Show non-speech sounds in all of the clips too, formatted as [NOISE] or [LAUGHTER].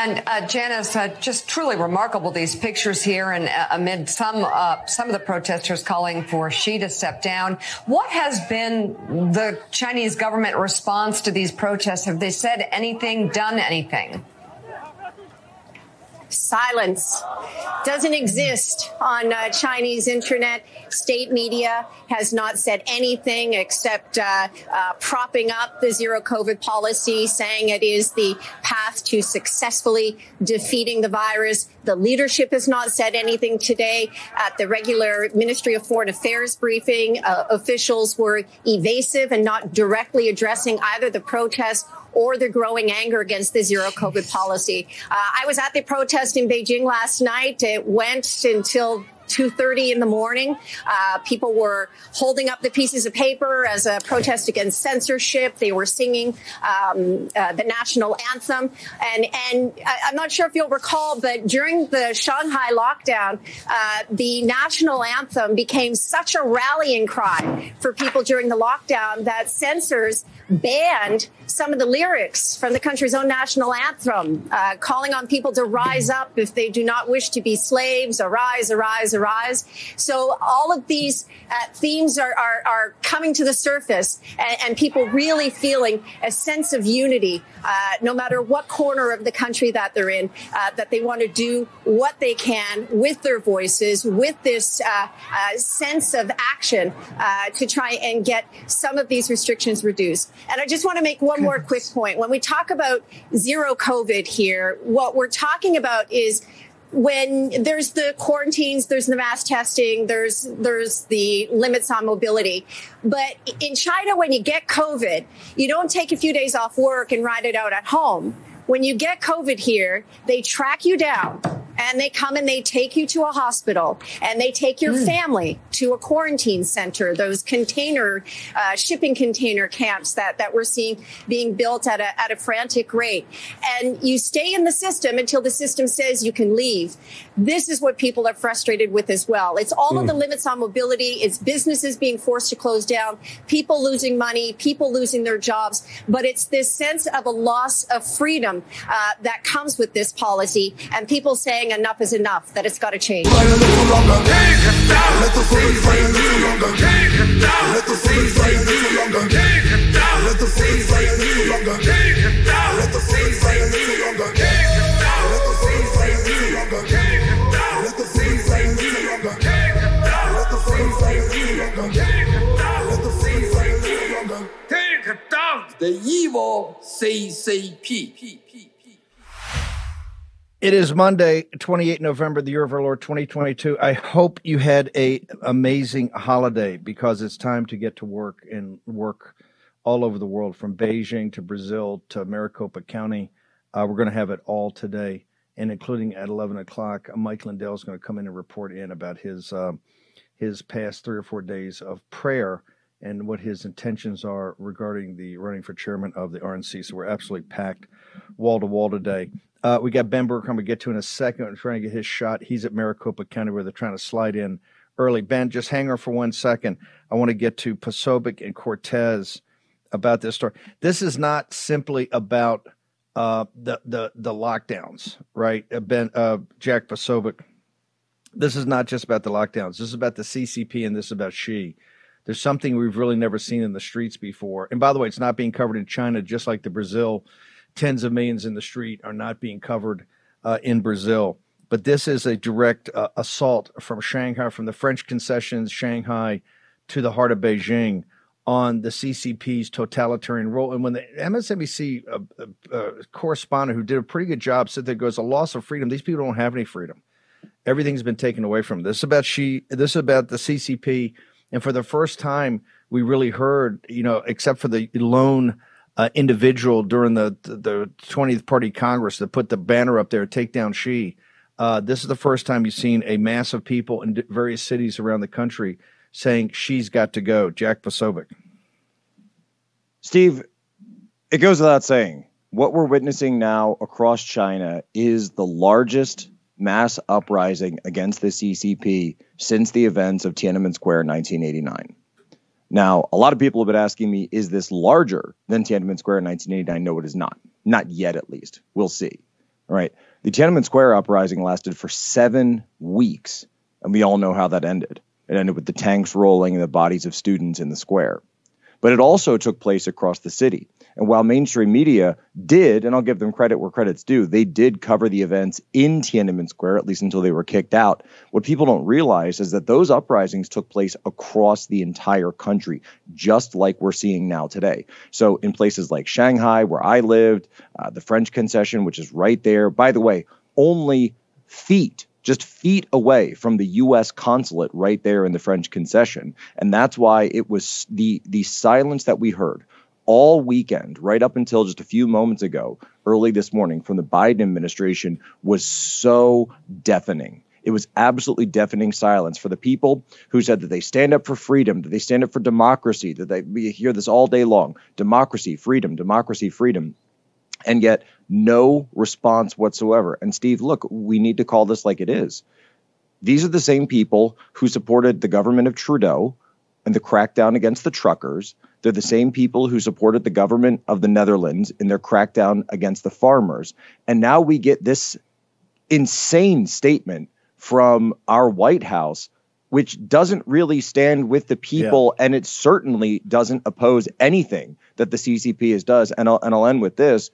And uh, Janice, uh, just truly remarkable these pictures here, and uh, amid some uh, some of the protesters calling for Xi to step down. What has been the Chinese government response to these protests? Have they said anything, done anything? Silence doesn't exist on uh, Chinese internet. State media has not said anything except uh, uh, propping up the zero COVID policy, saying it is the path to successfully defeating the virus. The leadership has not said anything today. At the regular Ministry of Foreign Affairs briefing, uh, officials were evasive and not directly addressing either the protests or the growing anger against the zero COVID policy. Uh, I was at the protest in Beijing last night. It went until 2.30 in the morning. Uh, people were holding up the pieces of paper as a protest against censorship. They were singing um, uh, the national anthem. And, and I'm not sure if you'll recall, but during the Shanghai lockdown, uh, the national anthem became such a rallying cry for people during the lockdown that censors banned some of the lyrics from the country's own national anthem, uh, calling on people to rise up if they do not wish to be slaves, arise, arise, arise. So all of these uh, themes are, are, are, coming to the surface and, and, people really feeling a sense of unity, uh, no matter what corner of the country that they're in, uh, that they want to do what they can with their voices, with this uh, uh, sense of action to try and get some of these restrictions reduced. And I just want to make one more quick point. When we talk about zero COVID here, what we're talking about is when there's the quarantines, there's the mass testing, there's there's the limits on mobility. But in China, when you get COVID, you don't take a few days off work and ride it out at home. When you get COVID here, they track you down and they come and they take you to a hospital and they take your mm. family to a quarantine center, those container, uh, shipping container camps that, that we're seeing being built at a, at a frantic rate. And you stay in the system until the system says you can leave. This is what people are frustrated with as well. It's all mm. of the hmm. limits on mobility. It's businesses being forced to close down, people losing money, people losing their jobs. But it's this sense of a loss of freedom uh, that comes with this policy and people saying, saying enough is enough, that it's got to change. The evil CCP. It is Monday, 28 November, the year of our Lord 2022. I hope you had a amazing holiday because it's time to get to work and work all over the world from Beijing to Brazil to Maricopa County. Uh, we're going to have it all today and including at 11 o'clock, Mike Lindell is going to come in and report in about his, uh, his past three or four days of prayer and what his intentions are regarding the running for chairman of the RNC. So we're absolutely packed wall to wall today. Uh, we got Ben going to get to in a second. I'm trying to get his shot. He's at Maricopa County where they're trying to slide in early. Ben, just hang on for one second. I want to get to Posobiec and Cortes about this story. This is not simply about uh, the the the lockdowns, right? Uh, ben uh, Jack Posobiec. This is not just about the lockdowns. This is about the CCP and this is about Xi. There's something we've really never seen in the streets before. And by the way, it's not being covered in China, just like the Brazil tens of millions in the street are not being covered uh, in Brazil. But this is a direct uh, assault from Shanghai, from the French concessions, Shanghai, to the heart of Beijing on the CCP's totalitarian role. And when the MSNBC uh, uh, uh, correspondent who did a pretty good job said there goes a loss of freedom. These people don't have any freedom. Everything's been taken away from them. This is about Xi. This is about the CCP. And for the first time, we really heard, you know, except for the lone uh, individual during the the twentieth Party Congress that put the banner up there, "Take down Xi." Uh, this is the first time you've seen a mass of people in various cities around the country saying Xi's got to go. Jack Posobiec. Steve, it goes without saying, what we're witnessing now across China is the largest mass uprising against the CCP since the events of Tiananmen Square in 1989. Now, a lot of people have been asking me, is this larger than Tiananmen Square in 1989? No, it is not. Not yet, at least. We'll see. All right. The Tiananmen Square uprising lasted for seven weeks, and we all know how that ended. It ended with the tanks rolling and the bodies of students in the square. But it also took place across the city. And while mainstream media did, and I'll give them credit where credit's due, they did cover the events in Tiananmen Square, at least until they were kicked out. What people don't realize is that those uprisings took place across the entire country, just like we're seeing now today. So in places like Shanghai, where I lived, uh, the French concession, which is right there, by the way, only feet just feet away from the U.S. consulate right there in the French concession. And that's why it was the the silence that we heard all weekend, right up until just a few moments ago, early this morning from the Biden administration was so deafening. It was absolutely deafening silence for the people who said that they stand up for freedom, that they stand up for democracy, that they we hear this all day long democracy, freedom, democracy, freedom and yet no response whatsoever. And Steve, look, we need to call this like it is. These are the same people who supported the government of Trudeau and the crackdown against the truckers. They're the same people who supported the government of the Netherlands in their crackdown against the farmers. And now we get this insane statement from our White House, which doesn't really stand with the people, yeah. and it certainly doesn't oppose anything that the CCP is does. And I'll, and I'll end with this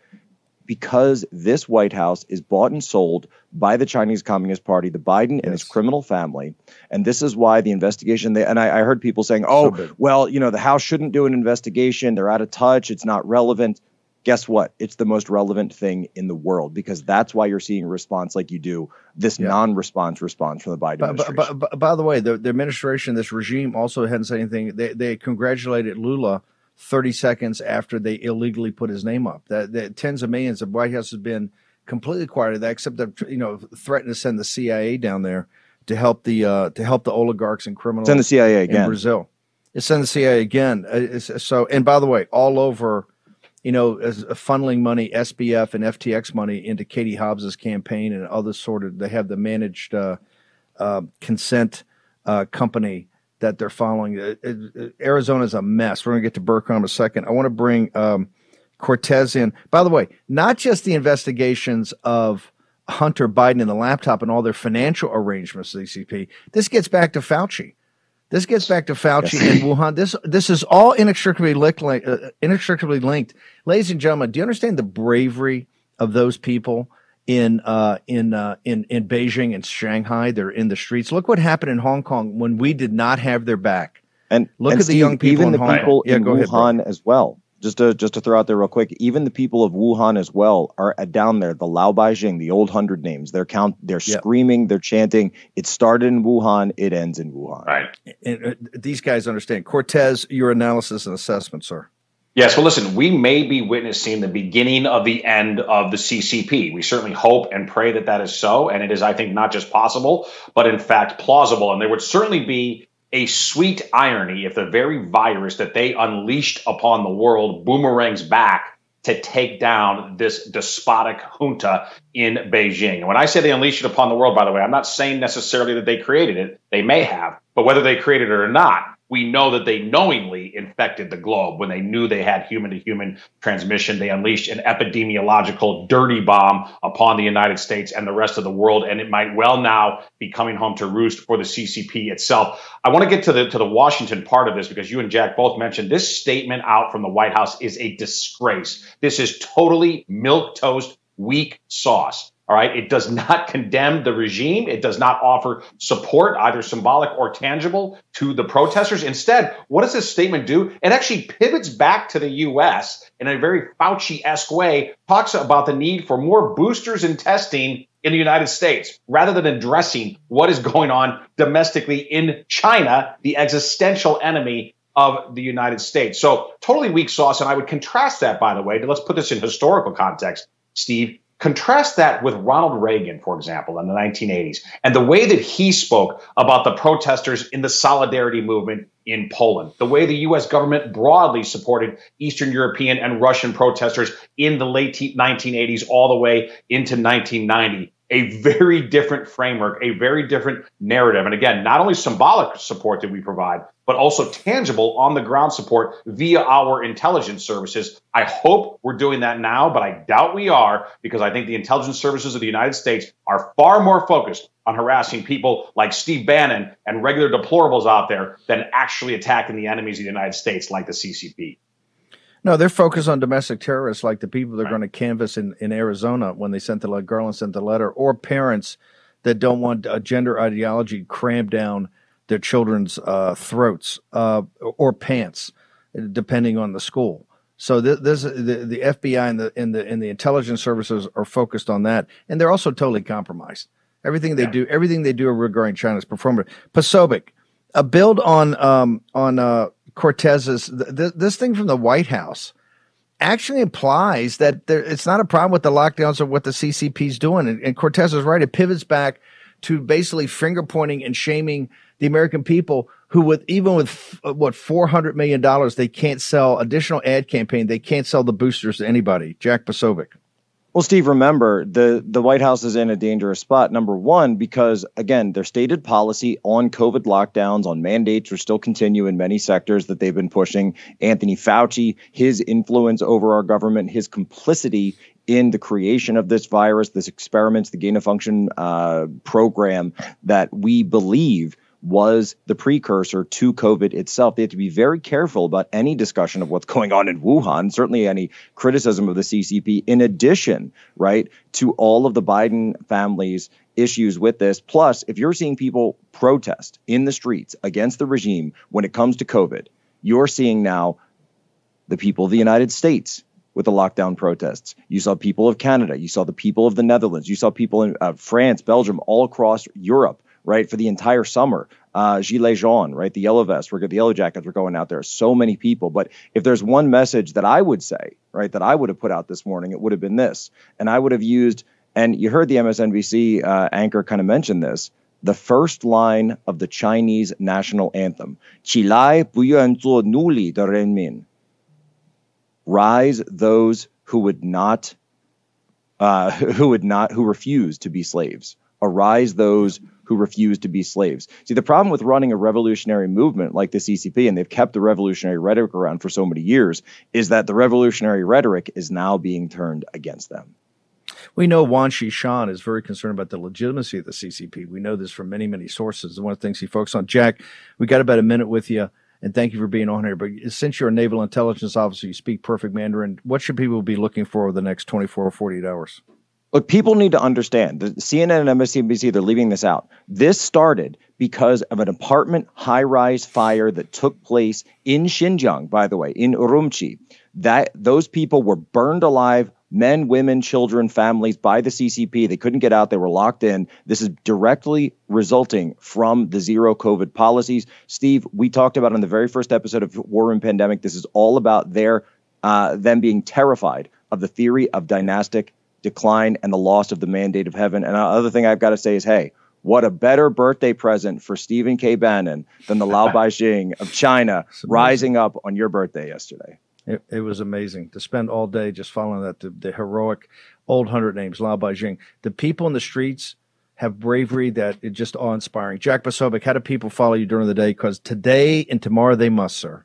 because this White House is bought and sold by the Chinese Communist Party, the Biden yes. and his criminal family. And this is why the investigation, they, and I, I, heard people saying, oh, so well, you know, the House shouldn't do an investigation. They're out of touch. It's not relevant. Guess what? It's the most relevant thing in the world because that's why you're seeing a response like you do, this yeah. non response response from the Biden but, administration. But, but, by the way, the, the administration, this regime also hadn't said anything. They, they congratulated Lula 30 seconds after they illegally put his name up. That, that tens of millions of White House has been completely quiet of that, except that you know threatened to send the CIA down there to help the uh, to help the oligarchs and criminals. Send the CIA again in Brazil. It's send the CIA again. Uh, it's, so and by the way, all over, you know, as funneling money, SBF and FTX money into Katie Hobbs's campaign and other sort of. They have the managed uh, uh, consent uh, company that they're following. Arizona is a mess. We're going to get to Bergquam in a second. I want to bring um, Cortes in. By the way, not just the investigations of Hunter Biden and the laptop and all their financial arrangements, the CCP. This gets back to Fauci. This gets back to Fauci yes. and Wuhan. This this is all inextricably linked, uh, inextricably linked. Ladies and gentlemen, do you understand the bravery of those people? In uh, in uh, in in Beijing and Shanghai. They're in the streets. Look what happened in Hong Kong when we did not have their back. And look and at Steve, the young people even the Hong people yeah, in Wuhan ahead, as well. Just to just to throw out there real quick, even the people of Wuhan as well are down there. The Lao Baixing, the old hundred names. They're count. They're yep. screaming. They're chanting. It started in Wuhan. It ends in Wuhan. Right. And, uh, these guys understand. Cortes, your analysis and assessment, sir. Yes, well, listen, we may be witnessing the beginning of the end of the CCP. We certainly hope and pray that that is so. And it is, I think, not just possible, but in fact plausible. And there would certainly be a sweet irony if the very virus that they unleashed upon the world boomerangs back to take down this despotic junta in Beijing. And when I say they unleashed it upon the world, by the way, I'm not saying necessarily that they created it. They may have, but whether they created it or not, we know that they knowingly infected the globe when they knew they had human to human transmission. They unleashed an epidemiological dirty bomb upon the United States and the rest of the world, and it might well now be coming home to roost for the CCP itself. I want to get to the to the Washington part of this because you and Jack both mentioned this statement out from the White House is a disgrace. This is totally milk toast weak sauce. All right. It does not [LAUGHS] condemn the regime. It does not offer support, either symbolic or tangible, to the protesters. Instead, what does this statement do? It actually pivots back to the U.S. in a very Fauci esque way, talks about the need for more boosters and testing in the United States rather than addressing what is going on domestically in China, the existential enemy of the United States. So, totally weak sauce. And I would contrast that, by the way, let's put this in historical context, Steve. Contrast that with Ronald Reagan, for example, in the 1980s, and the way that he spoke about the protesters in the solidarity movement in Poland, the way the US government broadly supported Eastern European and Russian protesters in the late 1980s all the way into 1990 a very different framework, a very different narrative. And again, not only symbolic support that we provide, but also tangible on the ground support via our intelligence services. I hope we're doing that now, but I doubt we are because I think the intelligence services of the United States are far more focused on harassing people like Steve Bannon and regular deplorables out there than actually attacking the enemies of the United States like the CCP. No, they're focused on domestic terrorists like the people they're right. going to canvass in, in Arizona when they sent the Garland sent the letter, or parents that don't want a gender ideology crammed down their children's uh, throats uh, or pants, depending on the school. So this, this the, the FBI and the and the and the intelligence services are focused on that, and they're also totally compromised. Everything they yeah. do, everything they do regarding China's performance. Posobiec, a build on um, on uh, Cortes's th- this thing from the White House actually implies that there, it's not a problem with the lockdowns or what the CCP is doing. And, and Cortes is right; it pivots back to basically finger pointing and shaming the American people who, with even with what four hundred million dollars, they can't sell additional ad campaign. They can't sell the boosters to anybody. Jack Posobiec. Well, Steve, remember the the White House is in a dangerous spot. Number one, because again, their stated policy on COVID lockdowns, on mandates, will still continue in many sectors that they've been pushing. Anthony Fauci, his influence over our government, his complicity in the creation of this virus, this experiments, the gain of function uh, program that we believe was the precursor to COVID itself. They have to be very careful about any discussion of what's going on in Wuhan, certainly any criticism of the CCP, in addition, right, to all of the Biden family's issues with this. Plus, if you're seeing people protest in the streets against the regime when it comes to COVID, you're seeing now the people of the United States with the lockdown protests. You saw people of Canada. You saw the people of the Netherlands. You saw people in uh, France, Belgium, all across Europe right, for the entire summer. Uh, Gilets jaunes, right, the yellow vests, we're the yellow jackets, we're going out there. So many people. But if there's one message that I would say, right, that I would have put out this morning, it would have been this. And I would have used, and you heard the MSNBC uh, anchor kind of mention this, the first line of the Chinese national anthem. Qilai buyuanzuo nuli de renmin. Rise those who would not, uh, [LAUGHS] who would not, who refuse to be slaves. Arise those who refuse to be slaves. See, the problem with running a revolutionary movement like the CCP, and they've kept the revolutionary rhetoric around for so many years, is that the revolutionary rhetoric is now being turned against them. We know Wan Shan is very concerned about the legitimacy of the CCP. We know this from many, many sources. One of the things he focuses on. Jack, we got about a minute with you, and thank you for being on here. But since you're a naval intelligence officer, you speak perfect Mandarin. What should people be looking for over the next 24 or 48 hours? Look, people need to understand the CNN and MSNBC, they're leaving this out. This started because of an apartment high rise fire that took place in Xinjiang, by the way, in Urumqi. That those people were burned alive, men, women, children, families by the CCP. They couldn't get out, they were locked in. This is directly resulting from the zero COVID policies. Steve, we talked about on the very first episode of War Room Pandemic. This is all about their uh, them being terrified of the theory of dynastic decline and the loss of the mandate of heaven. And the other thing I've got to say is, hey, what a better birthday present for Stephen K. Bannon than the Lao [LAUGHS] Baixing of China rising up on your birthday yesterday. It, it, was amazing to spend all day just following that the, the heroic old hundred names, Lao Baixing. The people in the streets have bravery that is just awe inspiring. Jack Posobiec, how do people follow you during the day? Because today and tomorrow they must, sir.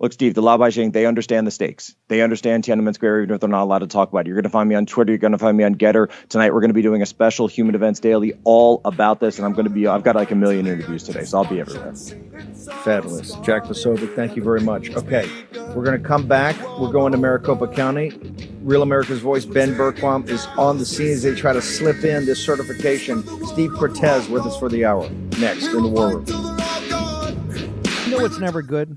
Look, Steve, the Lao Baixing, they understand the stakes. They understand Tiananmen Square, even if they're not allowed to talk about it. You're going to find me on Twitter. You're going to find me on Getter. Tonight, we're going to be doing a special Human Events Daily all about this. And I'm going to be, I've got like a million interviews today, so I'll be everywhere. Fabulous. Jack Posobiec, thank you very much. Okay, we're going to come back. We're going to Maricopa County. Real America's Voice, Ben Bergquam, is on the scene as they try to slip in this certification. Steve Cortes with us for the hour. Next in the War Room. You know what's never good?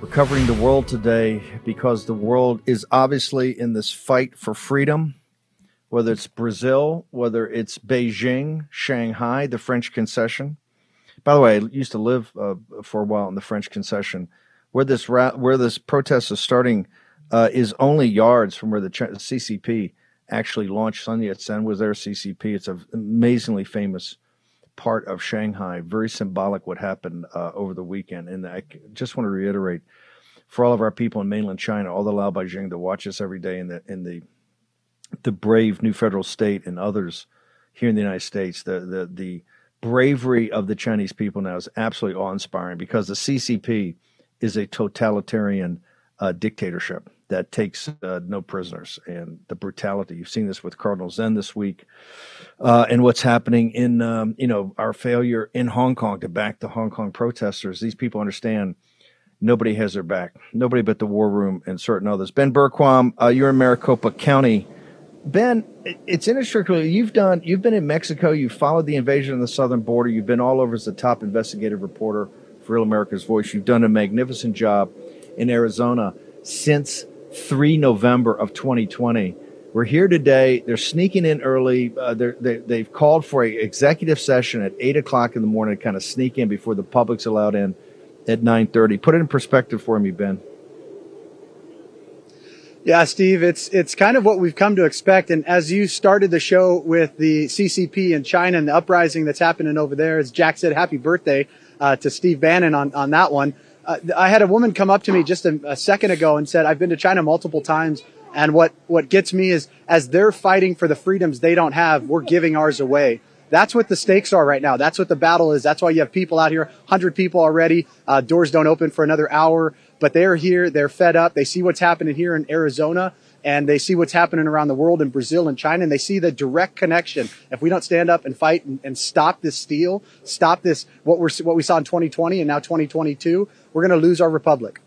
We're covering the world today because the world is obviously in this fight for freedom, whether it's Brazil, whether it's Beijing, Shanghai, the French concession. By the way, I used to live uh, for a while in the French concession. Where this ra- where this protest is starting uh, is only yards from where the Ch- CCP actually launched. Sun Yat-sen was their CCP. It's an amazingly famous part of Shanghai. Very symbolic what happened uh, over the weekend. And I just want to reiterate for all of our people in mainland China, all the Lao Baixing that watch us every day in the in the the brave new federal state and others here in the United States, the the the bravery of the Chinese people now is absolutely awe inspiring because the CCP is a totalitarian uh, dictatorship that takes uh, no prisoners and the brutality. You've seen this with Cardinal Zen this week, uh, and what's happening in um, you know our failure in Hong Kong to back the Hong Kong protesters. These people understand nobody has their back, nobody but the War Room and certain others. Ben Bergquam, uh, you're in Maricopa County. Ben, it's inextricably. You've done. You've been in Mexico. You've followed the invasion of the southern border. You've been all over as the top investigative reporter for Real America's Voice. You've done a magnificent job in Arizona since 3 November of 2020. We're here today. They're sneaking in early. Uh, they, they've called for a executive session at eight o'clock in the morning to kind of sneak in before the public's allowed in at 9:30. Put it in perspective for me, Ben. Yeah, Steve, it's it's kind of what we've come to expect. And as you started the show with the CCP in China and the uprising that's happening over there, as Jack said, happy birthday uh, to Steve Bannon on on that one. Uh, I had a woman come up to me just a, a second ago and said, "I've been to China multiple times, and what what gets me is as they're fighting for the freedoms they don't have, we're giving ours away." That's what the stakes are right now. That's what the battle is. That's why you have people out here, 100 people already. Uh, doors don't open for another hour, but they're here. They're fed up. They see what's happening here in Arizona and they see what's happening around the world in Brazil and China, and they see the direct connection. If we don't stand up and fight and, and stop this steal, stop this, what we're, what we saw in 2020 and now 2022, we're going to lose our republic.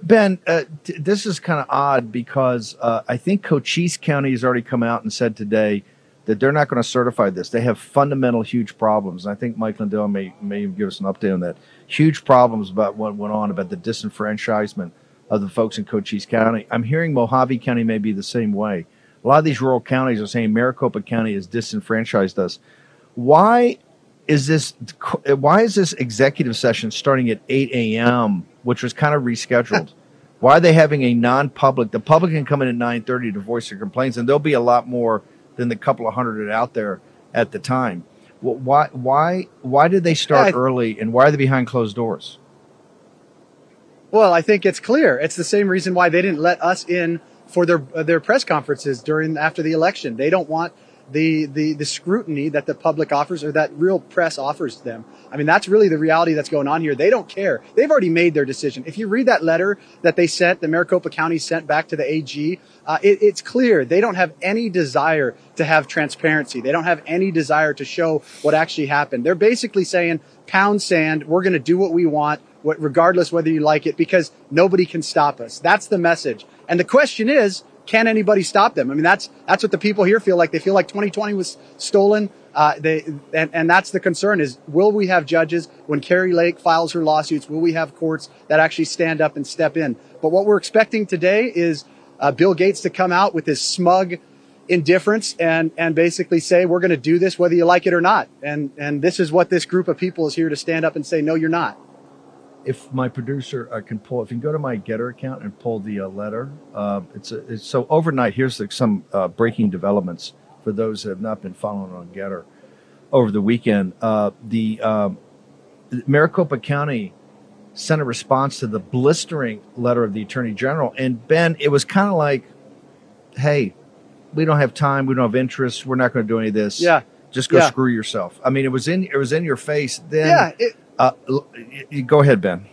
Ben, uh, t- this is kind of odd because uh, I think Cochise County has already come out and said today that they're not going to certify this. They have fundamental, huge problems. And I think Mike Lindell may may give us an update on that. Huge problems about what went on about the disenfranchisement of the folks in Cochise County. I'm hearing Mohave County may be the same way. A lot of these rural counties are saying Maricopa County has disenfranchised us. Why is this? Why is this executive session starting at 8 a.m., which was kind of rescheduled? [LAUGHS] why are they having a non-public? The public can come in at 9:30 to voice their complaints, and there'll be a lot more than the couple of hundred out there at the time. Why? Why? Why did they start yeah, early, and why are they behind closed doors? Well, I think it's clear. It's the same reason why they didn't let us in for their uh, their press conferences during after the election. They don't want the, the, the scrutiny that the public offers or that real press offers them. I mean, that's really the reality that's going on here. They don't care. They've already made their decision. If you read that letter that they sent, the Maricopa County sent back to the AG, uh, it, it's clear they don't have any desire to have transparency. They don't have any desire to show what actually happened. They're basically saying, pound sand, we're going to do what we want, what, regardless whether you like it, because nobody can stop us. That's the message. And the question is, can anybody stop them? I mean, that's that's what the people here feel like. They feel like 2020 was stolen. Uh, they and, and that's the concern is will we have judges when Kari Lake files her lawsuits? Will we have courts that actually stand up and step in? But what we're expecting today is uh, Bill Gates to come out with his smug indifference and and basically say we're going to do this whether you like it or not. And and this is what this group of people is here to stand up and say no, you're not if my producer uh, can pull, if you can go to my Getter account and pull the uh, letter, uh, it's, a, it's, so overnight. Here's the, some uh, breaking developments for those that have not been following on Getter over the weekend. Uh, the um, Maricopa County sent a response to the blistering letter of the Attorney General, and Ben, it was kind of like, "Hey, we don't have time. We don't have interest. We're not going to do any of this. Yeah, just go yeah. screw yourself." I mean, it was in it was in your face. Then yeah. It- uh, go ahead, Ben.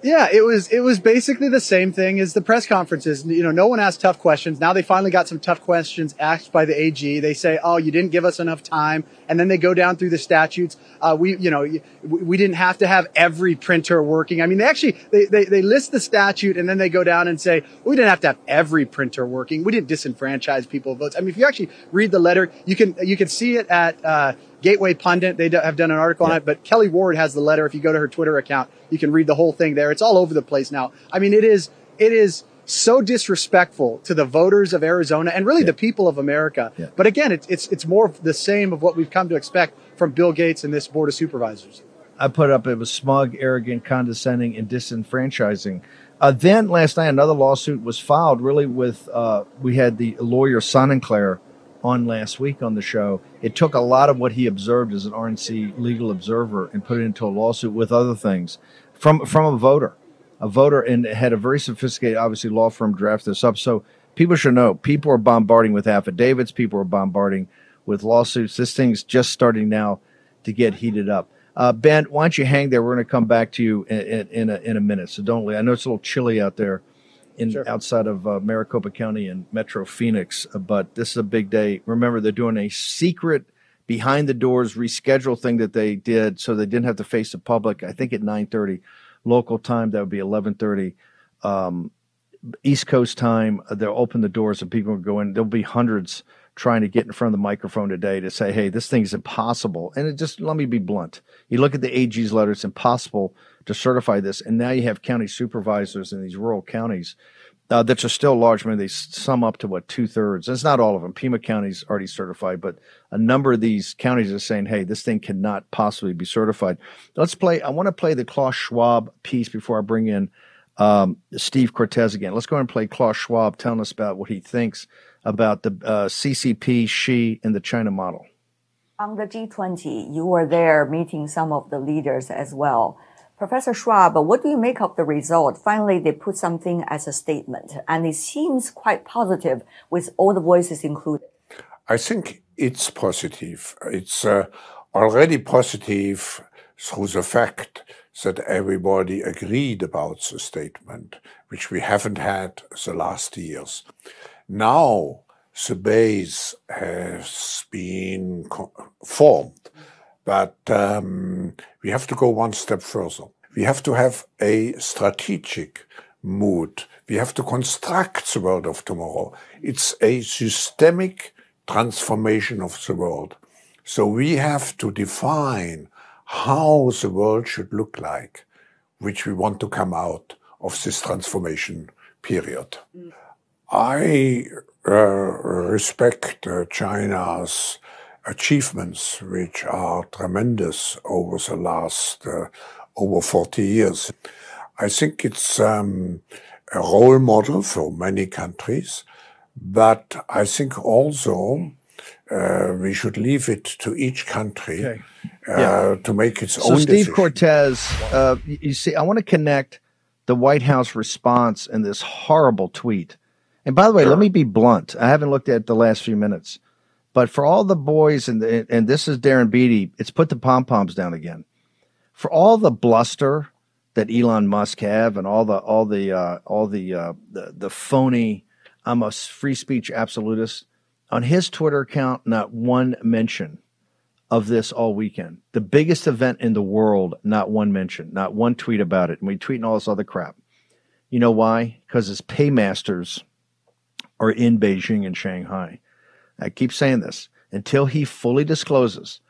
Yeah, it was it was basically the same thing as the press conferences. You know, no one asked tough questions. Now they finally got some tough questions asked by the AG. They say, "Oh, you didn't give us enough time," and then they go down through the statutes. Uh, we, you know, we didn't have to have every printer working. I mean, they actually they, they they list the statute and then they go down and say we didn't have to have every printer working. We didn't disenfranchise people votes. I mean, if you actually read the letter, you can you can see it at. Uh, Gateway Pundit, they have done an article yeah. on it, but Kelli Ward has the letter. If you go to her Twitter account, you can read the whole thing there. It's all over the place now. I mean, it is, it is so disrespectful to the voters of Arizona and really yeah. the people of America. Yeah. But again, it's, it's, it's more the same of what we've come to expect from Bill Gates and this board of supervisors. I put up it was smug, arrogant, condescending, and disenfranchising. Uh, then last night, another lawsuit was filed. Really, with uh, we had the lawyer Sonnenclair on last week on the show, it took a lot of what he observed as an RNC legal observer and put it into a lawsuit with other things from from a voter, a voter, and had a very sophisticated, obviously, law firm draft this up. So people should know people are bombarding with affidavits, people are bombarding with lawsuits. This thing's just starting now to get heated up. Uh, ben, why don't you hang there? We're going to come back to you in, in, in, a, in a minute. So don't leave. I know it's a little chilly out there in sure. outside of uh, Maricopa County and Metro Phoenix. Uh, but this is a big day. Remember, they're doing a secret behind the doors reschedule thing that they did, so they didn't have to face the public. I think at nine thirty local time, that would be eleven thirty. Um, East Coast time, they'll open the doors and people will go in. There'll be hundreds trying to get in front of the microphone today to say, hey, this thing's impossible. And it just, let me be blunt. You look at the AG's letter, it's impossible to certify this. And now you have county supervisors in these rural counties uh, that are still large. I mean, they sum up to what two thirds. It's not all of them. Pima County's already certified, but a number of these counties are saying, "Hey, this thing cannot possibly be certified." Let's play. I want to play the Klaus Schwab piece before I bring in um, Steve Cortez again. Let's go and play Klaus Schwab telling us about what he thinks about the uh, CCP, Xi, and the China model. On the G20, you were there meeting some of the leaders as well. Professor Schwab, what do you make of the result? Finally, they put something as a statement, and it seems quite positive with all the voices included. I think it's positive. It's uh, already positive through the fact that everybody agreed about the statement, which we haven't had the last years. Now the base has been formed but um, we have to go one step further. We have to have a strategic mood. We have to construct the world of tomorrow. It's a systemic transformation of the world. So we have to define how the world should look like, which we want to come out of this transformation period. Mm. I uh, respect uh, China's achievements, which are tremendous over the last uh, over 40 years. I think it's um, a role model for many countries, but I think also uh, we should leave it to each country okay. uh, yeah. to make its so own. Steve decision. Cortes, uh, you see, I want to connect the White House response and this horrible tweet. And by the way, sure. let me be blunt. I haven't looked at the last few minutes But for all the boys, and the, and this is Darren Beattie, it's put the pom poms down again. For all the bluster that Elon Musk have, and all the all the uh, all the, uh, the the phony, I'm a free speech absolutist. On his Twitter account, not one mention of this all weekend. The biggest event in the world, not one mention, not one tweet about it. And we tweeting all this other crap. You know why? Because his paymasters are in Beijing and Shanghai. I keep saying this until he fully discloses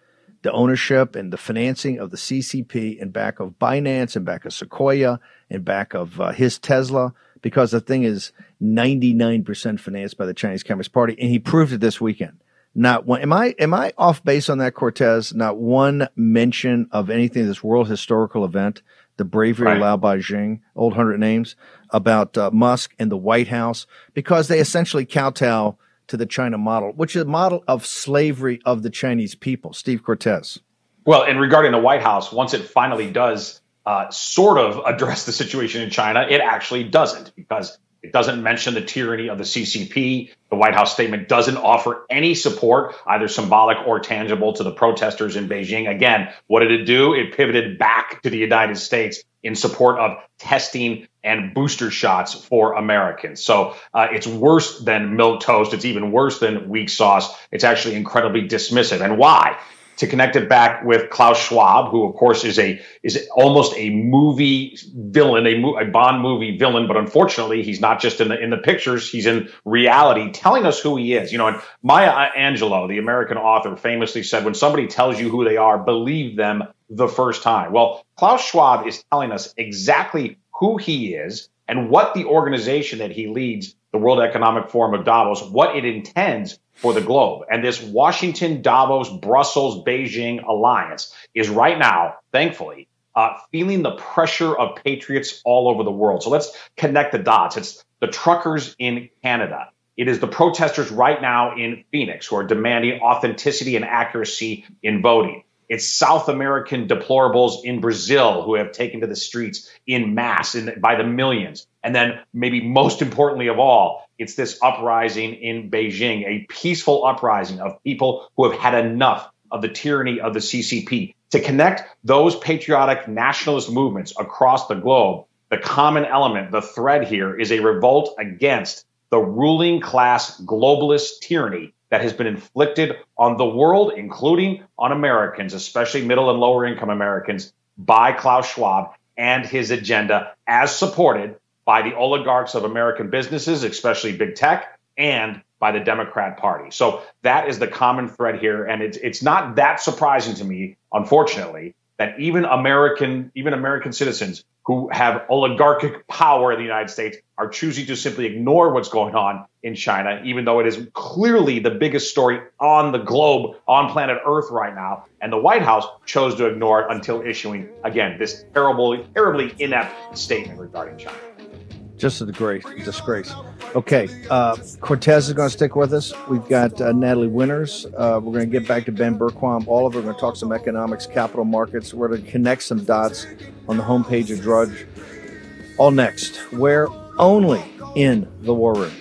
the ownership and the financing of the CCP and back of Binance and back of Sequoia and back of uh, his Tesla, because the thing is 99% financed by the Chinese Communist Party. And he proved it this weekend. Not one. Am I am I off base on that, Cortes? Not one mention of anything. This world historical event, the bravery right. of Lao Baixing, old hundred names about uh, Musk and the White House, because they essentially kowtow to the China model, which is a model of slavery of the Chinese people. Steve Cortes. Well, and regarding the White House, once it finally does uh, sort of address the situation in China, it actually doesn't because it doesn't mention the tyranny of the CCP. The White House statement doesn't offer any support, either symbolic or tangible, to the protesters in Beijing. Again, what did it do? It pivoted back to the United States in support of testing and booster shots for Americans. So uh, it's worse than milk toast. It's even worse than weak sauce. It's actually incredibly dismissive. And why? To connect it back with Klaus Schwab, who of course is a is almost a movie villain, a, a Bond movie villain, but unfortunately he's not just in the in the pictures; he's in reality, telling us who he is. You know, and Maya Angelou, the American author, famously said, "When somebody tells you who they are, believe them the first time." Well, Klaus Schwab is telling us exactly who he is and what the organization that he leads, the World Economic Forum of Davos, what it intends for the globe. And this Washington, Davos, Brussels, Beijing alliance is right now, thankfully, uh, feeling the pressure of patriots all over the world. So let's connect the dots. It's the truckers in Canada. It is the protesters right now in Phoenix who are demanding authenticity and accuracy in voting. It's South American deplorables in Brazil who have taken to the streets in mass in, by the millions. And then, maybe most importantly of all, it's this uprising in Beijing, a peaceful uprising of people who have had enough of the tyranny of the CCP. To connect those patriotic nationalist movements across the globe, the common element, the thread here is a revolt against the ruling class globalist tyranny that has been inflicted on the world, including on Americans, especially middle and lower income Americans, by Klaus Schwab and his agenda, as supported by the oligarchs of American businesses, especially big tech, and by the Democrat Party. So that is the common thread here. And it's, it's not that surprising to me, unfortunately, that even American, even American citizens who have oligarchic power in the United States are choosing to simply ignore what's going on in China, even though it is clearly the biggest story on the globe, on planet Earth right now. And the White House chose to ignore it until issuing, again, this terrible, terribly inept statement regarding China. Just a disgrace. disgrace. Okay, uh, Cortes is going to stick with us. We've got uh, Natalie Winters. Uh, we're going to get back to Ben Bergquam. All of them are going to talk some economics, capital markets. We're going to connect some dots on the homepage of Drudge. All next, where only in the War Room.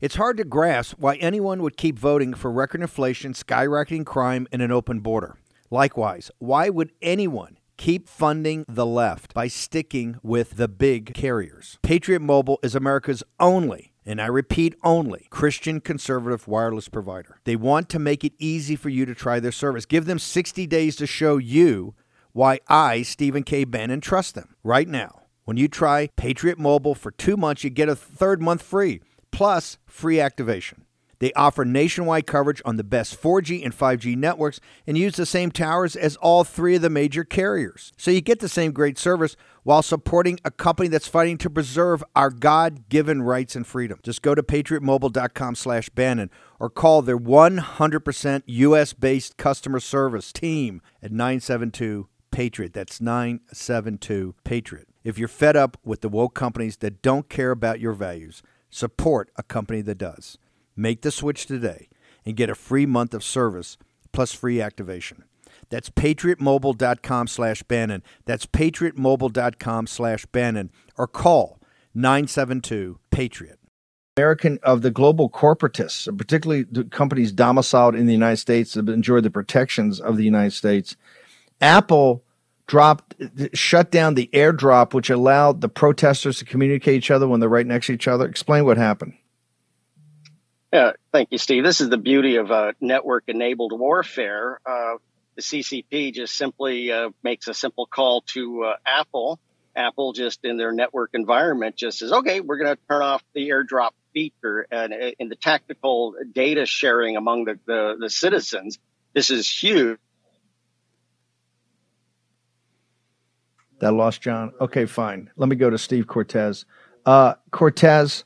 It's hard to grasp why anyone would keep voting for record inflation, skyrocketing crime, and an open border. Likewise, why would anyone keep funding the left by sticking with the big carriers? Patriot Mobile is America's only and I repeat only, Christian conservative wireless provider. They want to make it easy for you to try their service. Give them 60 days to show you why I, Stephen K. Bannon, trust them. Right now, when you try Patriot Mobile for two months, you get a third month free, plus free activation. They offer nationwide coverage on the best 4G and 5G networks and use the same towers as all three of the major carriers. So you get the same great service while supporting a company that's fighting to preserve our God-given rights and freedom. Just go to patriotmobile.com slash Bannon or call their 100% U.S.-based customer service team at 972-PATRIOT. That's 972-PATRIOT. If you're fed up with the woke companies that don't care about your values, support a company that does. Make the switch today and get a free month of service plus free activation. That's patriotmobile.com slash Bannon. That's patriotmobile.com slash Bannon. Or call 972 Patriot. American of the global corporatists, particularly the companies domiciled in the United States that enjoy the protections of the United States. Apple dropped, shut down the airdrop, which allowed the protesters to communicate each other when they're right next to each other. Explain what happened. Yeah, thank you, Steve. This is the beauty of uh, network enabled warfare. Uh, the CCP just simply uh, makes a simple call to uh, Apple. Apple just in their network environment just says, okay, we're going to turn off the airdrop feature and uh, in the tactical data sharing among the, the, the citizens. This is huge. That lost John. Okay, fine. Let me go to Steve Cortes. Uh, Cortes,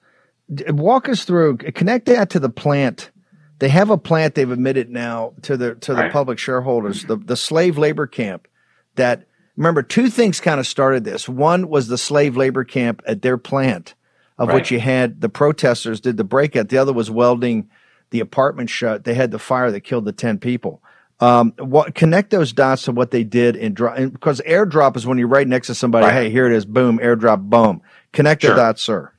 walk us through, connect that to the plant. They have a plant they've admitted now to the to the right. public shareholders, the, the slave labor camp that remember two things kind of started this. One was the slave labor camp at their plant, of right. which you had the protesters did the breakout. The other was welding the apartment shut. They had the fire that killed the 10 people. Um, what connect those dots to what they did in drop because airdrop is when you're right next to somebody. Right. Hey, here it is. Boom, airdrop. Boom. Connect sure. the dots, sir.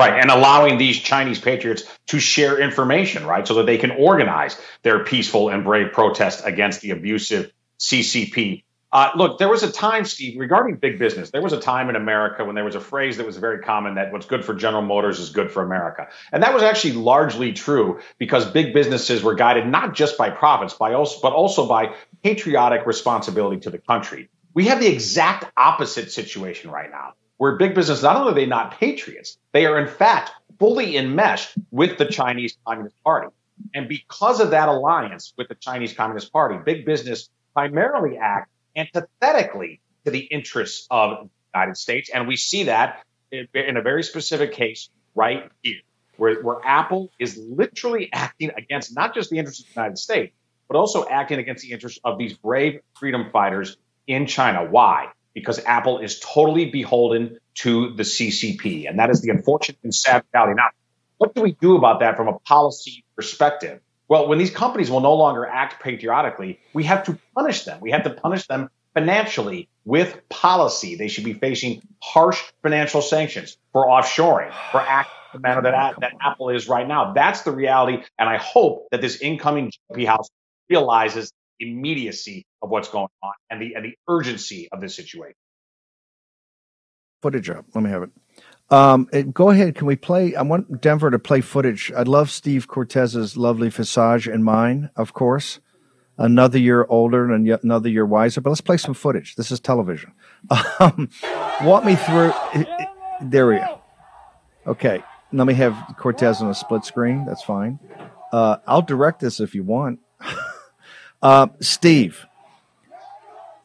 Right, and allowing these Chinese patriots to share information, right, so that they can organize their peaceful and brave protest against the abusive CCP uh, look, there was a time, Steve, regarding big business. There was a time in America when there was a phrase that was very common that what's good for General Motors is good for America. And that was actually largely true because big businesses were guided not just by profits, by also, but also by patriotic responsibility to the country. We have the exact opposite situation right now, where big business, not only are they not patriots, they are in fact fully enmeshed with the Chinese Communist Party. And because of that alliance with the Chinese Communist Party, big business primarily act antithetically to the interests of the United States. And we see that in a very specific case right here, where, where Apple is literally acting against not just the interests of the United States, but also acting against the interests of these brave freedom fighters in China. Why? Because Apple is totally beholden to the CCP. And that is the unfortunate and sad reality. Now, what do we do about that from a policy perspective? Well, when these companies will no longer act patriotically, we have to punish them. We have to punish them financially with policy. They should be facing harsh financial sanctions for offshoring, for acting the manner that, that Apple is right now. That's the reality. And I hope that this incoming GOP House realizes immediacy of what's going on and the and the urgency of this situation. Footage up. Let me have it. Um, go ahead. Can we play? I want Denver to play footage. I love Steve Cortes's lovely visage and mine, of course. Another year older and yet another year wiser. But let's play some footage. This is television. [LAUGHS] Um, walk me through. There we go. Okay. Let me have Cortes on a split screen. That's fine. Uh, I'll direct this if you want. [LAUGHS] uh, Steve,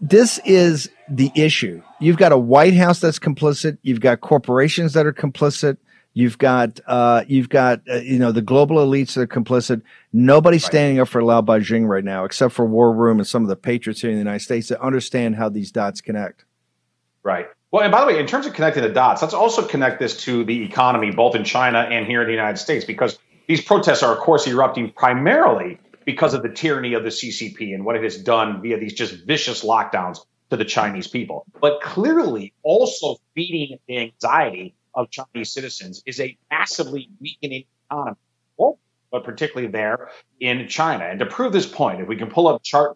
this is the issue. You've got a White House that's complicit. You've got corporations that are complicit. You've got uh, you've got uh, you know the global elites that are complicit. Nobody's right. standing up for Lao Baixing right now, except for War Room and some of the patriots here in the United States that understand how these dots connect. Right. Well, and by the way, in terms of connecting the dots, let's also connect this to the economy, both in China and here in the United States, because these protests are, of course, erupting primarily because of the tyranny of the CCP and what it has done via these just vicious lockdowns to the Chinese people. But clearly, also feeding the anxiety of Chinese citizens is a massively weakening economy, but particularly there in China. And to prove this point, if we can pull up chart,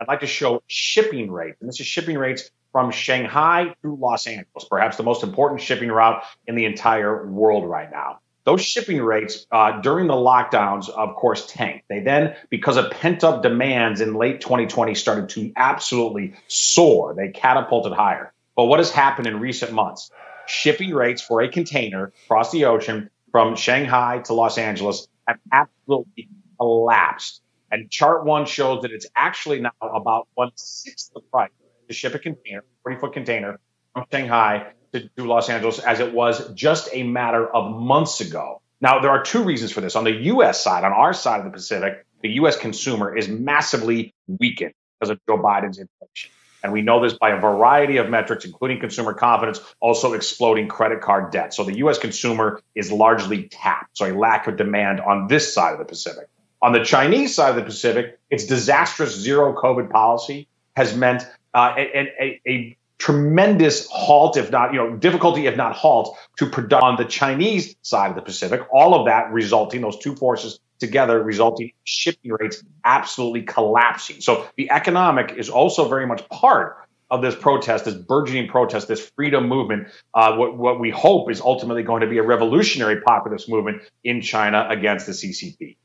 I'd like to show shipping rates. And this is shipping rates from Shanghai to Los Angeles, perhaps the most important shipping route in the entire world right now. Those shipping rates uh, during the lockdowns, of course, tanked. They then, because of pent up demands in late 2020, started to absolutely soar. They catapulted higher. But what has happened in recent months? Shipping rates for a container across the ocean from Shanghai to Los Angeles have absolutely collapsed. And chart one shows that it's actually now about one sixth the price to ship a container, 40 foot container from Shanghai to, Los Angeles as it was just a matter of months ago. Now, there are two reasons for this. On the U.S. side, on our side of the Pacific, the U.S. consumer is massively weakened because of Joe Biden's inflation. And we know this by a variety of metrics, including consumer confidence, also exploding credit card debt. So the U.S. consumer is largely tapped. So a lack of demand on this side of the Pacific. On the Chinese side of the Pacific, its disastrous zero COVID policy has meant uh, a, a, a tremendous halt, if not, you know, difficulty, if not halt, to produce on the Chinese side of the Pacific. All of that resulting, those two forces together, resulting in shipping rates absolutely collapsing. So the economic is also very much part of this protest, this burgeoning protest, this freedom movement, uh, what, what we hope is ultimately going to be a revolutionary populist movement in China against the CCP.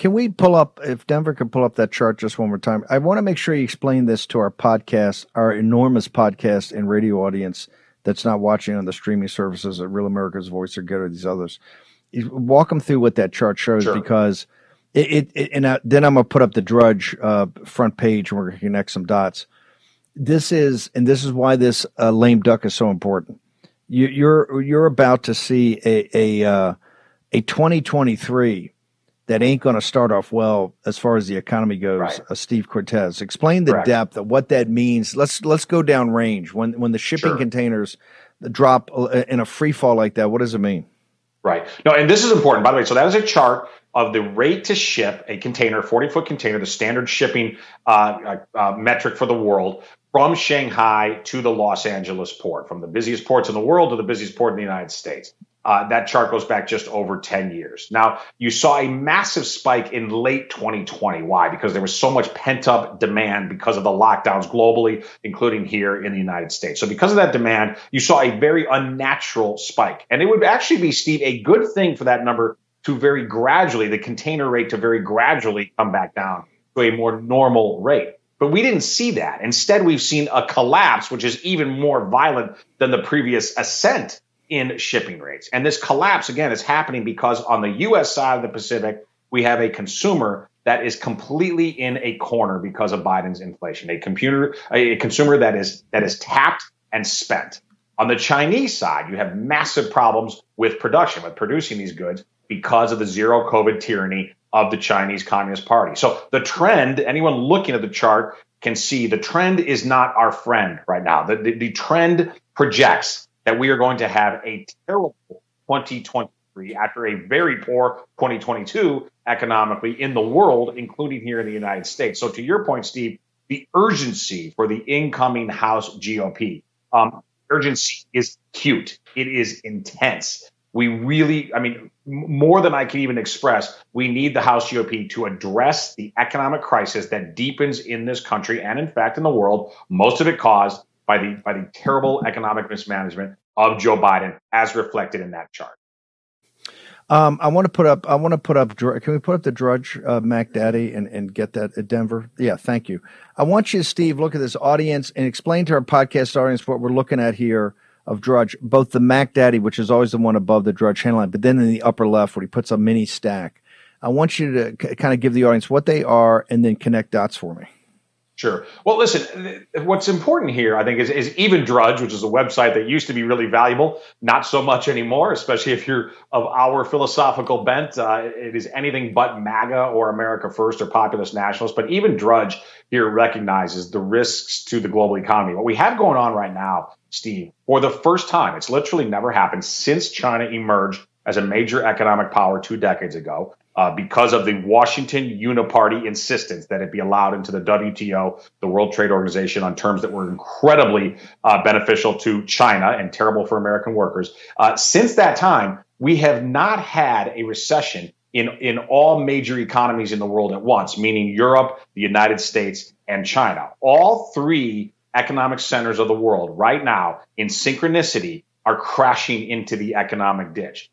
Can we pull up, if Denver could pull up that chart just one more time? I want to make sure you explain this to our podcast, our enormous podcast and radio audience that's not watching on the streaming services at Real America's Voice or Gettr these others. Walk them through what that chart shows sure. because it, it, it and I, then I'm going to put up the Drudge uh, front page and we're going to connect some dots. This is, and this is why this uh, lame duck is so important. You, are you're, you're about to see a a uh, a 2023 that ain't going to start off well as far as the economy goes. Right. Uh, Steve Cortes, explain the Correct. depth of what that means. Let's let's go down range when when the shipping sure. containers drop uh, in a free fall like that. What does it mean? Right. No, and this is important by the way. So that is a chart of the rate to ship a container, forty foot container, the standard shipping uh, uh, metric for the world. From Shanghai to the Los Angeles port, from the busiest ports in the world to the busiest port in the United States. Uh, that chart goes back just over 10 years. Now, you saw a massive spike in late 2020. Why? Because there was so much pent up demand because of the lockdowns globally, including here in the United States. So, because of that demand, you saw a very unnatural spike. And it would actually be, Steve, a good thing for that number to very gradually, the container rate to very gradually come back down to a more normal rate. But we didn't see that. Instead, we've seen a collapse, which is even more violent than the previous ascent in shipping rates. And this collapse, again, is happening because on the US side of the Pacific, we have a consumer that is completely in a corner because of Biden's inflation, a computer, a consumer that is that is tapped and spent. On the Chinese side, you have massive problems with production, with producing these goods because of the zero COVID tyranny of the Chinese Communist Party. So the trend, anyone looking at the chart can see the trend is not our friend right now. The, the, the trend projects that we are going to have a terrible 2023 after a very poor 2022 economically in the world, including here in the United States. So, to your point, Steve, the urgency for the incoming House GOP, um, urgency is acute. It is intense. We really, I mean, more than I can even express, we need the House GOP to address the economic crisis that deepens in this country and, in fact, in the world, most of it caused by the by the terrible economic mismanagement of Joe Biden, as reflected in that chart. Um, I want to put up. I want to put up. Can we put up the Drudge uh, Mac Daddy and, and get that at Denver? Yeah, thank you. I want you, Steve, look at this audience and explain to our podcast audience what we're looking at here of Drudge. Both the Mac Daddy, which is always the one above the Drudge line, but then in the upper left where he puts a mini stack. I want you to c- kind of give the audience what they are and then connect dots for me. Sure. Well, listen, what's important here, I think, is, is even Drudge, which is a website that used to be really valuable, not so much anymore, especially if you're of our philosophical bent. Uh, it is anything but MAGA or America First or populist nationalists. But even Drudge here recognizes the risks to the global economy. What we have going on right now, Steve, for the first time, it's literally never happened since China emerged as a major economic power two decades ago uh, because of the Washington Uniparty insistence that it be allowed into the WTO, the World Trade Organization, on terms that were incredibly uh, beneficial to China and terrible for American workers. Uh, since that time, we have not had a recession in, in all major economies in the world at once, meaning Europe, the United States, and China. All three economic centers of the world right now, in synchronicity, are crashing into the economic ditch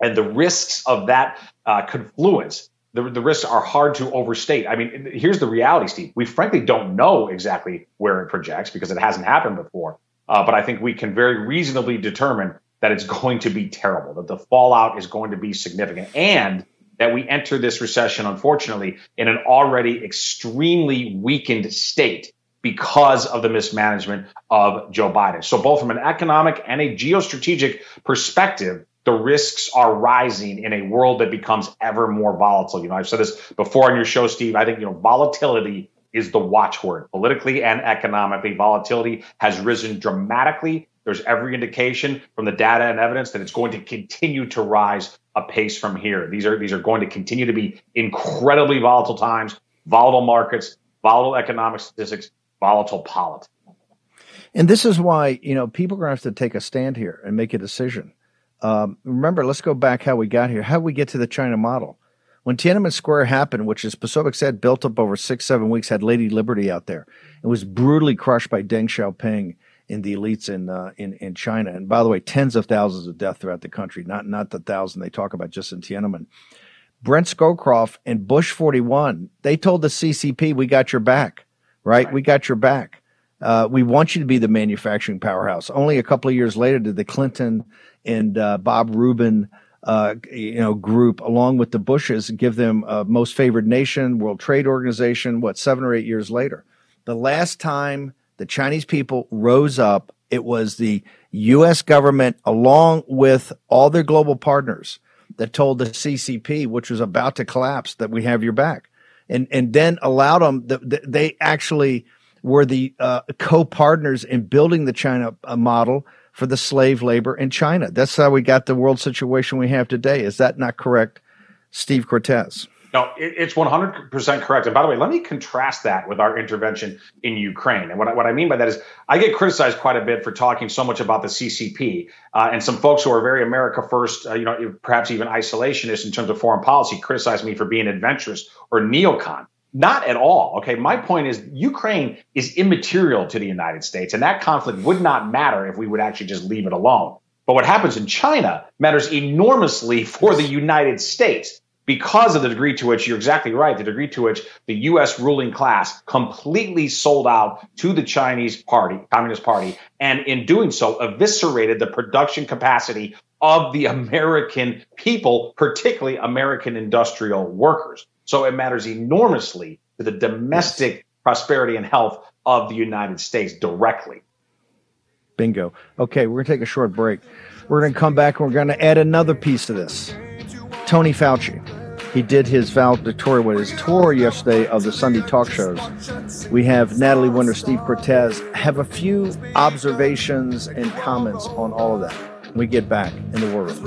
and the risks of that uh, confluence the, the risks are hard to overstate. I mean, here's the reality, Steve. We frankly don't know exactly where it projects because it hasn't happened before. Uh, but I think we can very reasonably determine that it's [LAUGHS] going to be terrible, that the fallout is going to be significant, and that we enter this recession, unfortunately, in an already extremely weakened state because of the mismanagement of Joe Biden. So, both from an economic and a geostrategic perspective, the risks are rising in a world that becomes ever more volatile. You know, I've said this before on your show, Steve. I think, you know, volatility is the watchword politically and economically. Volatility has risen dramatically. There's every indication from the data and evidence that it's going to continue to rise a pace from here. These are these are going to continue to be incredibly volatile times, volatile markets, volatile economic statistics, volatile politics. And this is why, you know, people are going to have to take a stand here and make a decision. Um, remember, let's go back how we got here. How we get to the China model? When Tiananmen Square happened, which as Posobiec said built up over six, seven weeks, had Lady Liberty out there. It was brutally crushed by Deng Xiaoping and the elites in uh, in in China. And by the way, tens of thousands of deaths throughout the country, not not the thousand they talk about just in Tiananmen. Brent Scowcroft and Bush 41, they told the CCP, we got your back, right? right. We got your back. Uh, we want you to be the manufacturing powerhouse. Only a couple of years later did the Clinton and uh, Bob Rubin, uh, you know, group, along with the Bushes, give them most favored nation, World Trade Organization. What seven or eight years later, the last time the Chinese people rose up, it was the U.S. government, along with all their global partners, that told the CCP, which was about to collapse, that we have your back, and and then allowed them. The, the, they actually were the uh, co-partners in building the China uh, model for the slave labor in China. That's how we got the world situation we have today. Is that not correct, Steve Cortes? No, it's 100% correct. And by the way, let me contrast that with our intervention in Ukraine. And what I, what I mean by that is I get criticized quite a bit for talking so much about the CCP. Uh, and some folks who are very America first, uh, you know, perhaps even isolationist in terms of foreign policy, criticize me for being adventurous or neocon. Not at all. Okay. My point is Ukraine is immaterial to the United States, and that conflict would not matter if we would actually just leave it alone. But what happens in China matters enormously [LAUGHS] for the United States because of the degree to which you're exactly right, the degree to which the US ruling class completely sold out to the Chinese party, Communist Party, and in doing so eviscerated the production capacity of the [LAUGHS] American people, particularly American industrial workers. So it matters enormously to the domestic prosperity and health of the United States directly. Bingo. Okay, we're going to take a short break. We're going to come back and we're going to add another piece to this. Tony Fauci. He did his valedictorian with his tour yesterday of the Sunday talk shows. We have Natalie Winter, Steve Cortes, have a few observations and comments on all of that. we get back in the war room.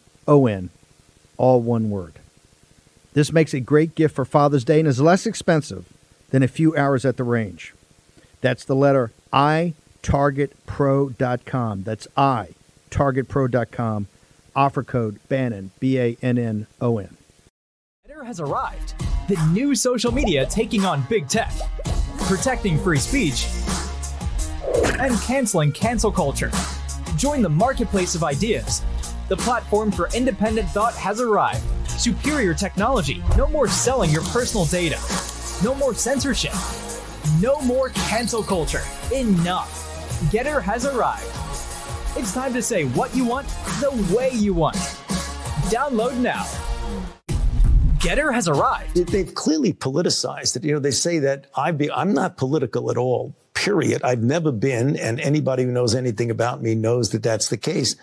O N all one word. This makes a great gift for Father's Day and is less expensive than a few hours at the range. That's the letter I targetpro.com. That's I targetpro.com. Offer code Bannon, B A N N O N. Has arrived. The new social media taking on big tech, protecting free speech, and canceling cancel culture. Join the marketplace of ideas the platform for independent thought has arrived. Superior technology. No more selling your personal data. No more censorship. No more cancel culture. Enough. Gettr has arrived. It's time to say what you want the way you want. Download now. Gettr has arrived. They've clearly politicized it. You know, they say that I be, I'm not political at all, period. I've never been, and anybody who knows anything about me knows that that's the case.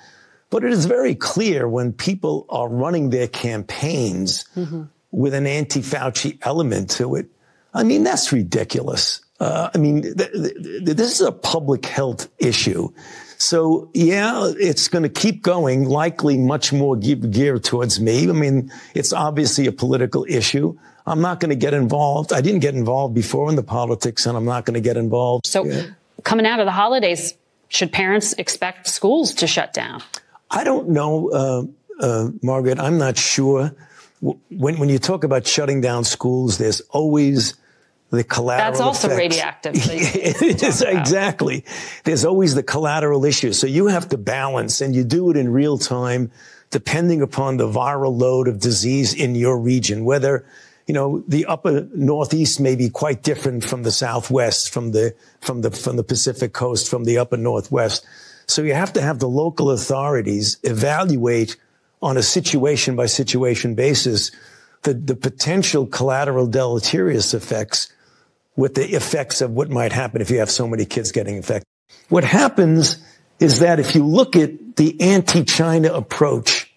But it is very clear when people are running their campaigns mm-hmm. with an anti Fauci element to it. I mean, that's ridiculous. Uh, I mean, th- th- this is a public health issue. So yeah, it's going to keep going, likely much more geared towards me. I mean, it's obviously a political issue. I'm not going to get involved. I didn't get involved before in the politics and I'm not going to get involved. So yeah. coming out of the holidays, should parents expect schools to shut down? I don't know. Uh, uh, Margaret, I'm not sure. When, when you talk about shutting down schools, there's always the collateral That's also effects. radioactive. [LAUGHS] it is exactly. There's always the collateral issue. So you have to balance and you do it in real time, depending upon the viral load of disease in your region, whether you know, the upper northeast may be quite different from the southwest, from the, from the, from the Pacific coast, from the upper northwest. So you have to have the local authorities evaluate on a situation by situation basis the, the potential collateral deleterious effects with the effects of what might happen if you have so many kids getting infected. What happens is that if you look at the anti-China approach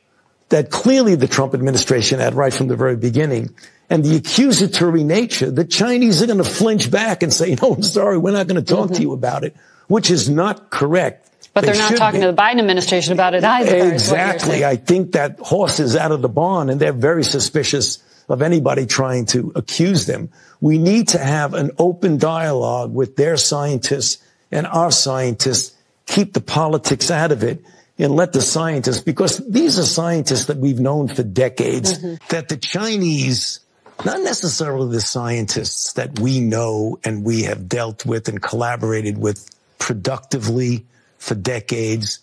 that clearly the Trump administration had right from the very beginning, and the accusatory nature, the Chinese are going to flinch back and say, no, I'm sorry, we're not going to talk mm-hmm. to you about it, which is not correct. But they are not talking be. to the Biden administration about it either. Exactly. I think that horse is out of the barn and they're very suspicious of anybody trying to accuse them. We need to have an open dialogue with their scientists and our scientists, keep the politics out of it and let the scientists, because these are scientists that we've known for decades, mm-hmm. that the Chinese not necessarily the scientists that we know and we have dealt with and collaborated with productively for decades,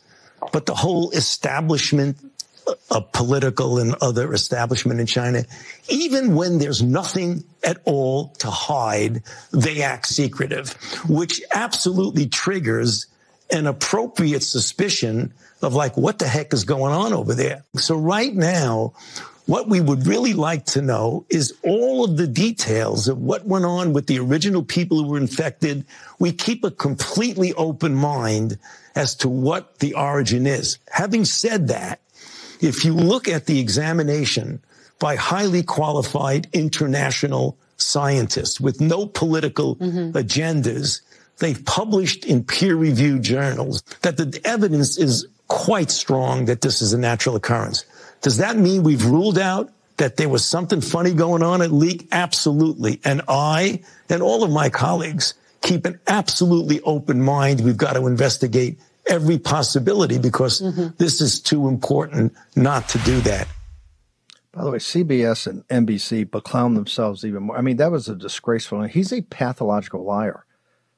but the whole establishment a political and other establishment in China, even when there's nothing at all to hide, they act secretive, which absolutely triggers an appropriate suspicion of like, what the heck is going on over there? So right now, what we would really like to know is all of the details of what went on with the original people who were infected. We keep a completely open mind as to what the origin is. Having said that, if you look at the examination by highly qualified international scientists with no political mm-hmm. agendas, they've published in peer reviewed journals that the evidence is quite strong that this is a natural occurrence. Does that mean we've ruled out that there was something funny going on at Leak? Absolutely. And I and all of my colleagues keep an absolutely open mind. We've got to investigate every possibility because mm-hmm. this is too important not to do that. By the way, CBS and NBC beclown themselves even more. I mean, that was a disgraceful. He's a pathological liar.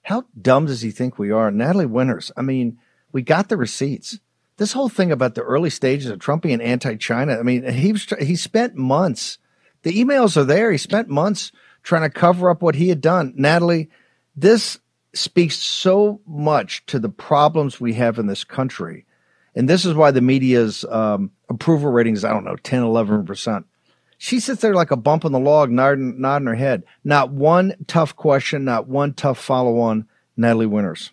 How dumb does he think we are? Natalie Winters, I mean, we got the receipts this whole thing about the early stages of Trump being anti-China. I mean, he was, he spent months. The emails are there. He spent months trying to cover up what he had done. Natalie, this speaks so much to the problems we have in this country. And this is why the media's um, approval rating is, I don't know, 10, 11%. She sits there like a bump in the log, nodding, nodding her head. Not one tough question, not one tough follow on. Natalie Winters.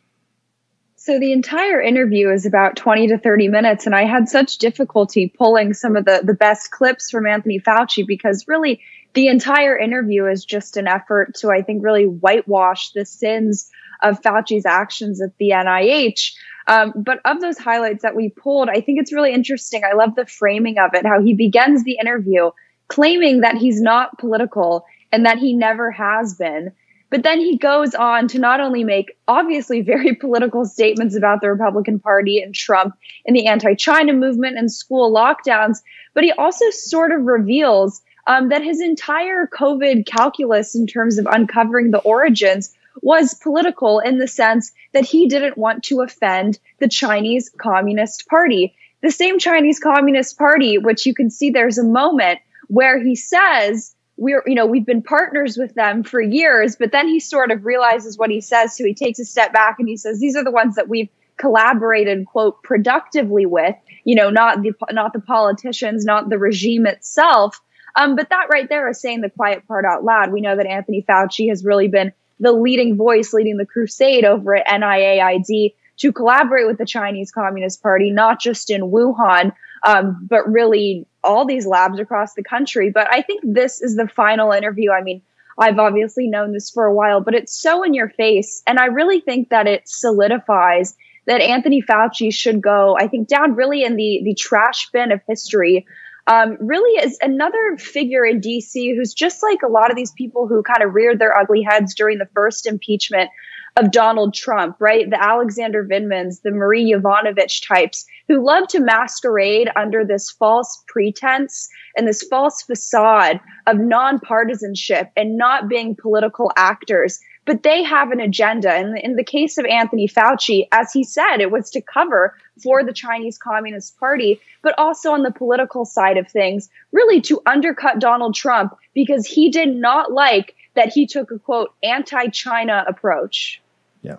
So the entire interview is about 20 to 30 minutes, and I had such difficulty pulling some of the, the best clips from Anthony Fauci because really the entire interview is just an effort to, I think, really whitewash the sins of Fauci's actions at the NIH. Um, but of those highlights that we pulled, I think it's really interesting. I love the framing of it, how he begins the interview claiming that he's not political and that he never has been. But then he goes on to not only make obviously very [LAUGHS] political statements about the Republican Party and Trump and the anti China movement and school lockdowns, but he also sort of reveals um, that his entire COVID calculus in terms of uncovering the origins was political in the sense that he didn't want to offend the Chinese Communist Party. The same Chinese Communist Party, which you can see there's a moment where he says, we're you know we've been partners with them for years but then he sort of realizes what he says so he takes a step back and he says these are the ones that we've collaborated quote productively with you know not the not the politicians not the regime itself um, but that right there is saying the quiet part out loud we know that anthony fauci has really been the leading voice leading the crusade over at niaid to collaborate with the chinese communist party not just in wuhan um, but really all these labs across the country. But I think this is the final interview. I mean, I've obviously known this for a while, but it's so in your face. And I really think that it solidifies that Anthony Fauci should go, I think, down really in the, the trash bin of history. Um, really is another figure in DC who's just like a lot of these people who kind of reared their ugly heads during the first impeachment of Donald Trump, right? The Alexander Vindmans, the Marie Yovanovitch types who love to masquerade under this false pretense and this false facade of nonpartisanship and not being political actors. But they have an agenda. And in the case of Anthony Fauci, as he said, it was to cover for the Chinese Communist Party, but also on the political side of things, really to undercut Donald Trump because he did not like that he took a quote anti China approach. Yeah.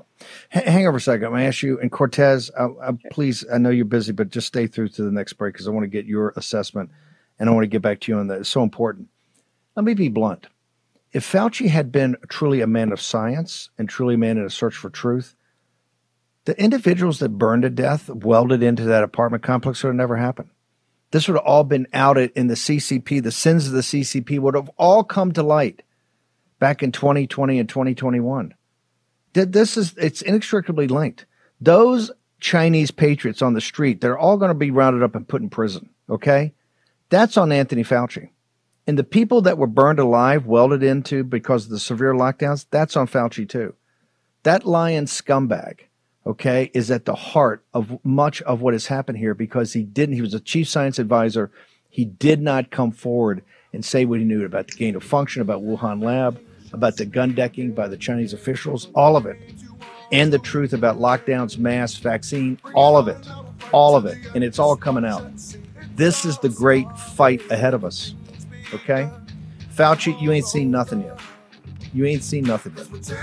H- hang over a second. I'm going to ask you, and Cortes, uh, uh, please, I know you're busy, but just stay through to the next break because I want to get your assessment and I want to get back to you on that. It's so important. Let me be blunt. If Fauci had been truly a man of science and truly a man in a search for truth, the individuals that burned to death, welded into that apartment complex would have never happened. This would have all been outed in the CCP. The sins of the CCP would have all come to light back in 2020 and 2021. This is it's inextricably linked. Those Chinese patriots on the street, they're all going to be rounded up and put in prison. Okay, that's on Anthony Fauci. And the people that were burned alive, welded into because of the severe lockdowns, that's on Fauci too. That lion scumbag, okay, is at the heart of much of what has happened here because he didn't, he was a chief science advisor. He did not come forward and say what he knew about the gain of function, about Wuhan lab, about the gun decking by the Chinese officials, all of it. And the truth about lockdowns, masks, vaccine, all of it. All of it. And it's all coming out. This is the great fight ahead of us. Okay? Fauci, you ain't seen nothing yet. You ain't seen nothing yet.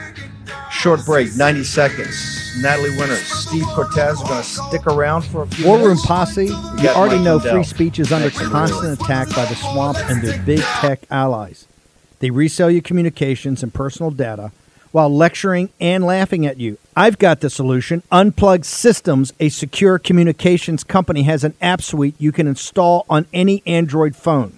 Short break, 90 seconds. Natalie Winters, Steve Cortes are going to stick around for a few War Room. Posse, you already Mike know free speech is under constant attack by the swamp and their big tech allies. They resell your communications and personal data while lecturing and laughing at you. I've got the solution. Unplug Systems, a secure communications company, has an app suite you can install on any Android phone,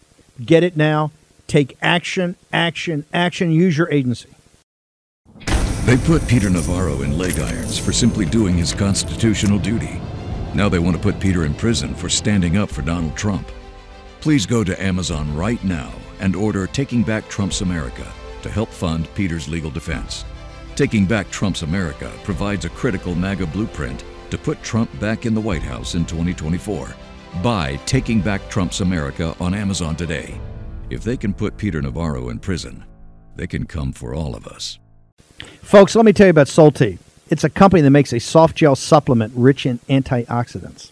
Get it now. Take action, action, action. Use your agency. They put Peter Navarro in leg irons for simply doing his constitutional duty. Now they want to put Peter in prison for standing up for Donald Trump. Please go to Amazon right now and order Taking Back Trump's America to help fund Peter's legal defense. Taking Back Trump's America provides a critical MAGA blueprint to put Trump back in the White House in 2024. Buy Taking Back Trump's America on Amazon today. If they can put Peter Navarro in prison, they can come for all of us. Folks, let me tell you about Solti. It's a company that makes a soft gel supplement rich in antioxidants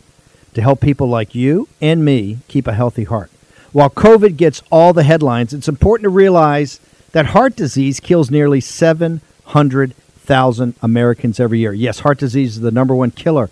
to help people like you and me keep a healthy heart. While COVID gets all the headlines, it's important to realize that heart disease kills nearly 700,000 Americans every year. Yes, heart disease is the number one killer